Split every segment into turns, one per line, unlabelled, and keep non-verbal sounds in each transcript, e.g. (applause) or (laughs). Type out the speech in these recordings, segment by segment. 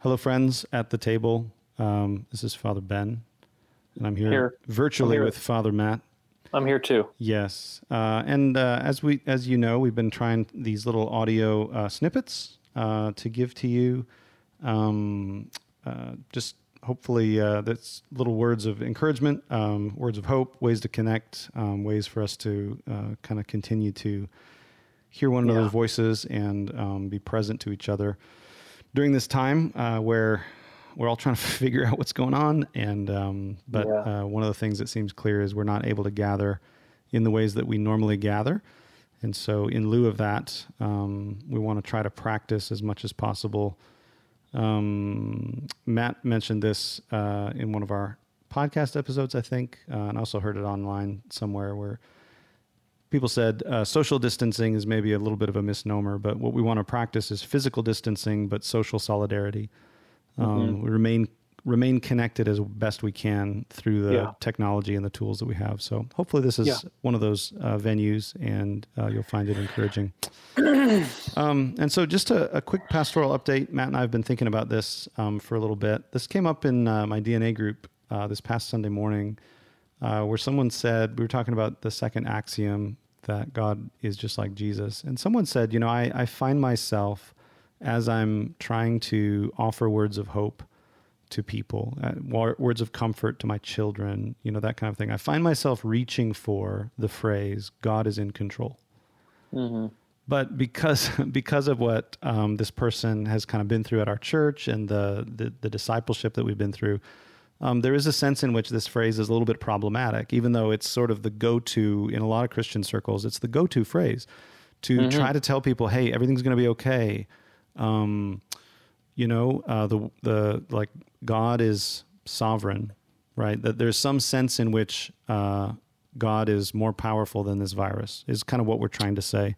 Hello, friends at the table. Um, this is Father Ben, and I'm here,
Here.
virtually
I'm here.
with Father Matt.
I'm here too.
Yes, uh, and uh, as we, as you know, we've been trying these little audio uh, snippets uh, to give to you, um, uh, just hopefully uh, that's little words of encouragement, um, words of hope, ways to connect, um, ways for us to uh, kind of continue to hear one another's
Yeah.
voices and um, be present to each other during this time uh, where we're all trying to (laughs) figure out what's going on. And um, but
Yeah.
uh, one of the things that seems clear is we're not able to gather in the ways that we normally gather. And so, in lieu of that, um, we want to try to practice as much as possible. Um, Matt mentioned this uh, in one of our podcast episodes, I think, uh, and I also heard it online somewhere where people said uh, social distancing is maybe a little bit of a misnomer, but what we want to practice is physical distancing, but social solidarity. Um, We remain remain connected as best we can through the
Yeah.
technology and the tools that we have. So hopefully, this is
Yeah.
one of those uh, venues, and uh, you'll find it encouraging. (clears throat) Um, and so, just a, a quick pastoral update. Matt and I have been thinking about this um, for a little bit. This came up in uh, my DNA group uh, this past Sunday morning, uh, where someone said we were talking about the second axiom that God is just like Jesus, and someone said, you know, I, I find myself as I'm trying to offer words of hope to people, uh, words of comfort to my children, you know, that kind of thing. I find myself reaching for the phrase "God is in control." but because (laughs) because of what um, this person has kind of been through at our church and the the, the discipleship that we've been through, um, there is a sense in which this phrase is a little bit problematic, even though it's sort of the go-to in a lot of Christian circles. It's the go-to phrase to try to tell people, "Hey, everything's going to be okay." Um, you know, uh, the the like God is sovereign, right? That there's some sense in which uh, God is more powerful than this virus is kind of what we're trying to say,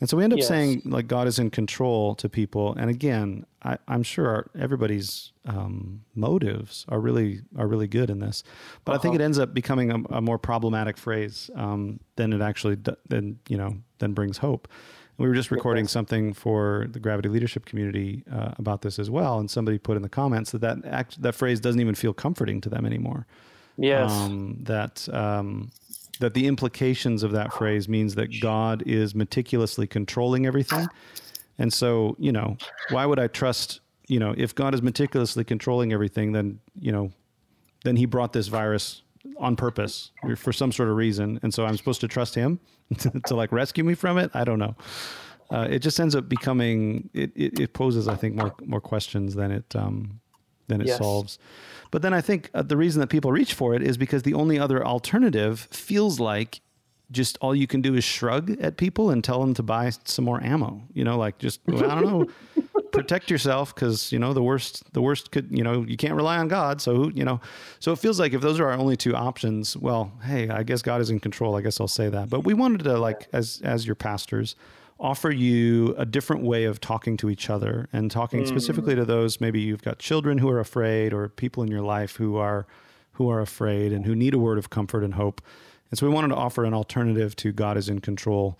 and so we end up
Yes.
saying like God is in control to people. And again, I, I'm sure our, everybody's um, motives are really are really good in this, but I think it ends up becoming a, a more problematic phrase um, than it actually d- than you know than brings hope. We were just recording something for the Gravity Leadership community uh, about this as well, and somebody put in the comments that that, act, that phrase doesn't even feel comforting to them anymore.
Yes.
Um, that um, that the implications of that phrase means that God is meticulously controlling everything, and so you know why would I trust? You know, if God is meticulously controlling everything, then you know, then He brought this virus on purpose for some sort of reason, and so I'm supposed to trust Him (laughs) to like rescue me from it. I don't know. Uh, it just ends up becoming it, it, it poses, I think, more more questions than it um, than it
Yes.
solves. But then I think uh, the reason that people reach for it is because the only other alternative feels like just all you can do is shrug at people and tell them to buy some more ammo. You know, like just I don't know, (laughs) protect yourself because you know the worst the worst could you know you can't rely on God. So you know, so it feels like if those are our only two options, well, hey, I guess God is in control. I guess I'll say that. But we wanted to like as as your pastors offer you a different way of talking to each other and talking specifically to those maybe you've got children who are afraid or people in your life who are who are afraid and who need a word of comfort and hope. And so we wanted to offer an alternative to God is in control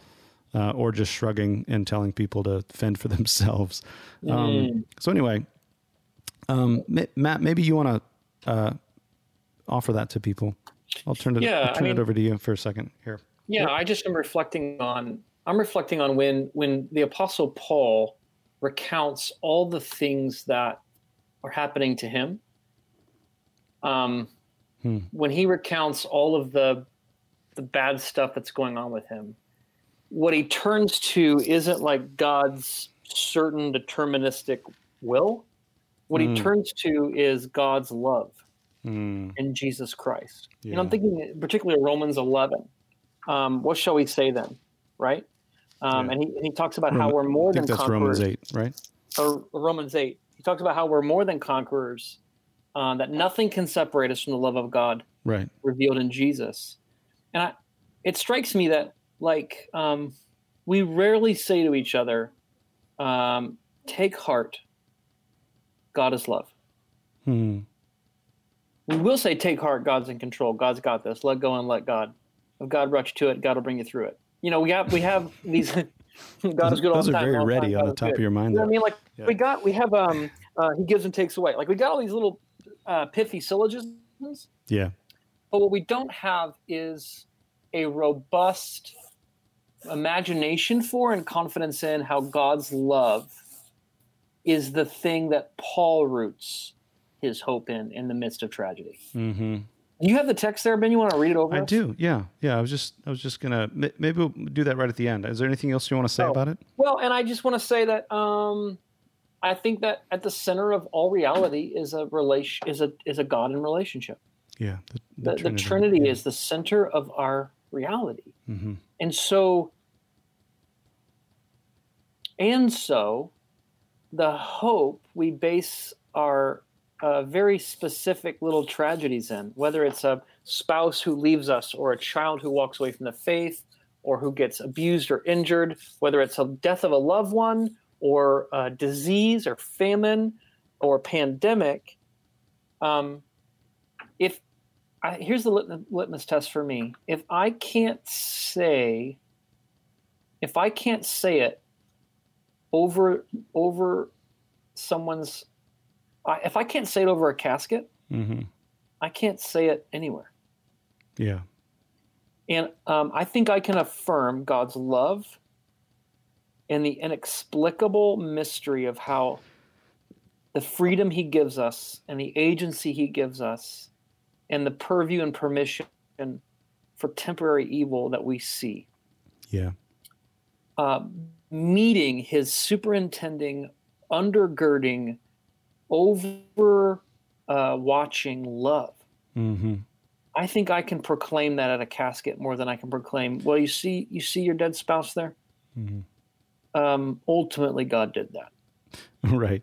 uh, or just shrugging and telling people to fend for (laughs) themselves. Um, so anyway, um, Ma- Matt, maybe you want to uh, offer that to people. I'll turn it,
Yeah,
I'll
I
turn it over to you for a second here.
yeah, I just am reflecting on I'm reflecting on when when the apostle Paul recounts all the things that are happening to him. Um,
Hmm.
when he recounts all of the the bad stuff that's going on with him, what he turns to isn't like God's certain deterministic will. What
Hmm.
he turns to is God's love.
Mm,
in Jesus Christ. You know, I'm thinking particularly of Romans 11. Um, what shall we say then, right? Um,
Yeah.
And he, and he talks about how we're more than
that's
conquerors.
Romans 8, right?
Or Romans 8. He talks about how we're more than conquerors, uh, that nothing can separate us from the love of God
Right.
revealed in Jesus. And I, it strikes me that, like, um, we rarely say to each other, um, take heart, God is love.
Hmm.
We will say, take heart, God's in control. God's got this. Let go and let God. If God brought you to it, God will bring you through it. You know, we have we have these. (laughs) God is good all
Those
the
are
time.
very
all the
ready
time,
on the top
good.
of your mind
You know I mean? Like
Yeah.
we got we have um Uh, he gives and takes away. Like we got all these little uh, pithy syllogisms,
Yeah.
but what we don't have is a robust imagination for and confidence in how God's love is the thing that Paul roots his hope in in the midst of tragedy.
Mm-hmm.
You have the text there, Ben. You want to read it over?
I
us?
do. Yeah. Yeah. I was just, I was just gonna. Maybe we'll do that right at the end. Is there anything else you want to say
Oh.
about it?
Well, and I just want to say that um, I think that at the center of all reality is a relation is a is a God in relationship.
Yeah.
The, the Trinity, is the center of our reality,
Mm-hmm.
and so and so the hope we base our uh, very specific little tragedies in, whether it's a spouse who leaves us or a child who walks away from the faith or who gets abused or injured, whether it's a death of a loved one or a disease or famine or pandemic. Um, if I, here's the litmus, litmus test for me, if I can't say, if I can't say it over over someone's, I if I can't say it over a casket,
Mm-hmm.
I can't say it anywhere.
Yeah.
And um, I think I can affirm God's love and the inexplicable mystery of how the freedom He gives us and the agency He gives us and the purview and permission for temporary evil that we see.
Yeah.
Uh, meeting His superintending, undergirding, over uh, watching love.
Mm-hmm.
I think I can proclaim that at a casket more than I can proclaim. Well, you see, you see your dead spouse there.
Mhm.
Um, ultimately, God did that, (laughs)
right.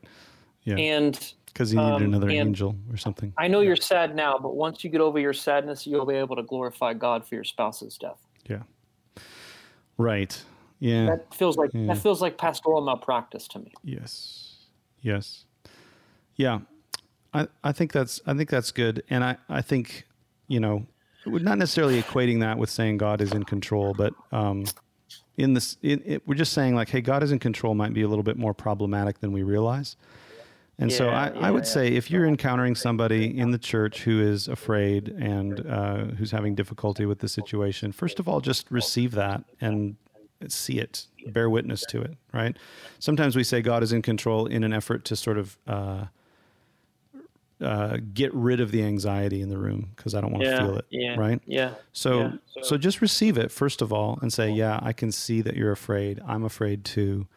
Yeah.
and
Because he needed
um,
another angel or something.
I know you're sad now, but once you get over your sadness, you'll be able to glorify God for your spouse's death. Yeah.
Right. Yeah.
That feels like
Yeah.
that feels like pastoral malpractice to me.
Yes. Yes. Yeah. I, I think that's I think that's good. And I, I think, you know, we're not necessarily equating that with saying God is in control, but um in this in, it, we're just saying like, hey, God is in control might be a little bit more problematic than we realize. And so I,
Yeah,
I would
yeah,
say if you're encountering somebody in the church who is afraid and uh, who's having difficulty with the situation, first of all, just receive that and see it, bear witness to it, right? Sometimes we say God is in control in an effort to sort of uh, uh, get rid of the anxiety in the room because I don't want to feel it,
yeah,
right?
Yeah,
So,
Yeah.
so just receive it first of all and say, yeah, I can see that you're afraid. I'm afraid too.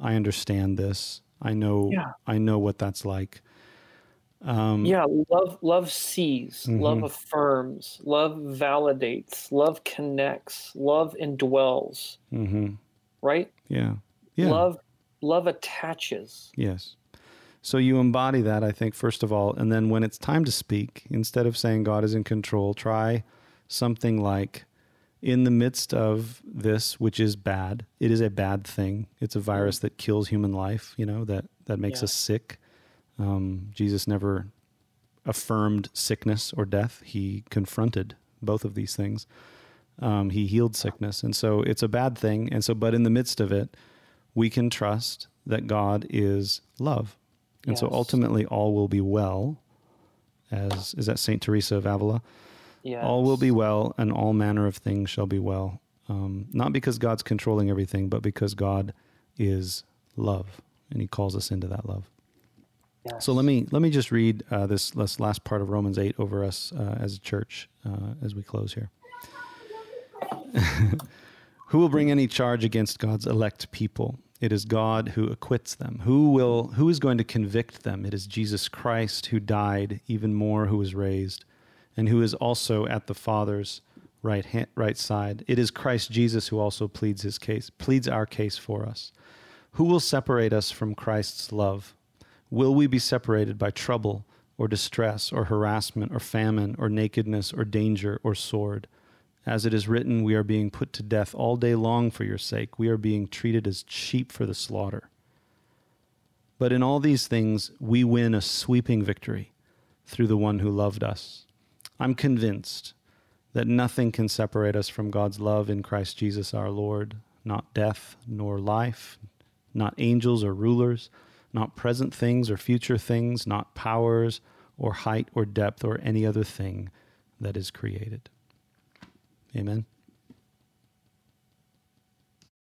I understand this. I know.
Yeah.
I know what that's like. Um,
yeah. Love, love sees, love
Mhm.
affirms, love validates, love connects, love indwells.
mhm.
Right?
Yeah. Yeah.
Love, love attaches.
Yes. So you embody that, I think, first of all. And then when it's time to speak, instead of saying God is in control, try something like, in the midst of this, which is bad, it is a bad thing. It's a virus that kills human life, you know, that, that makes
Yeah.
us sick. Um, Jesus never affirmed sickness or death, he confronted both of these things. Um, he healed sickness. And so it's a bad thing. And so, but in the midst of it, we can trust that God is love. And so ultimately all will be well, as is that Saint Teresa of Avila?
Yeah.
All will be well, and all manner of things shall be well. Um, not because God's controlling everything, but because God is love, and He calls us into that love. So let me let me just read uh, this, this last part of Romans eight over us uh, as a church uh, as we close here. (laughs) Who will bring any charge against God's elect people? It is God who acquits them. Who will who is going to convict them? It is Jesus Christ who died, even more who was raised, and who is also at the Father's right hand, right side. It is Christ Jesus who also pleads his case, pleads our case for us. Who will separate us from Christ's love? Will we be separated by trouble or distress or harassment or famine or nakedness or danger or sword? As it is written, we are being put to death all day long for your sake. We are being treated as sheep for the slaughter. But in all these things, we win a sweeping victory through the one who loved us. I'm convinced that nothing can separate us from God's love in Christ Jesus our Lord, not death nor life, not angels or rulers, not present things or future things, not powers or height or depth or any other thing that is created. Amen.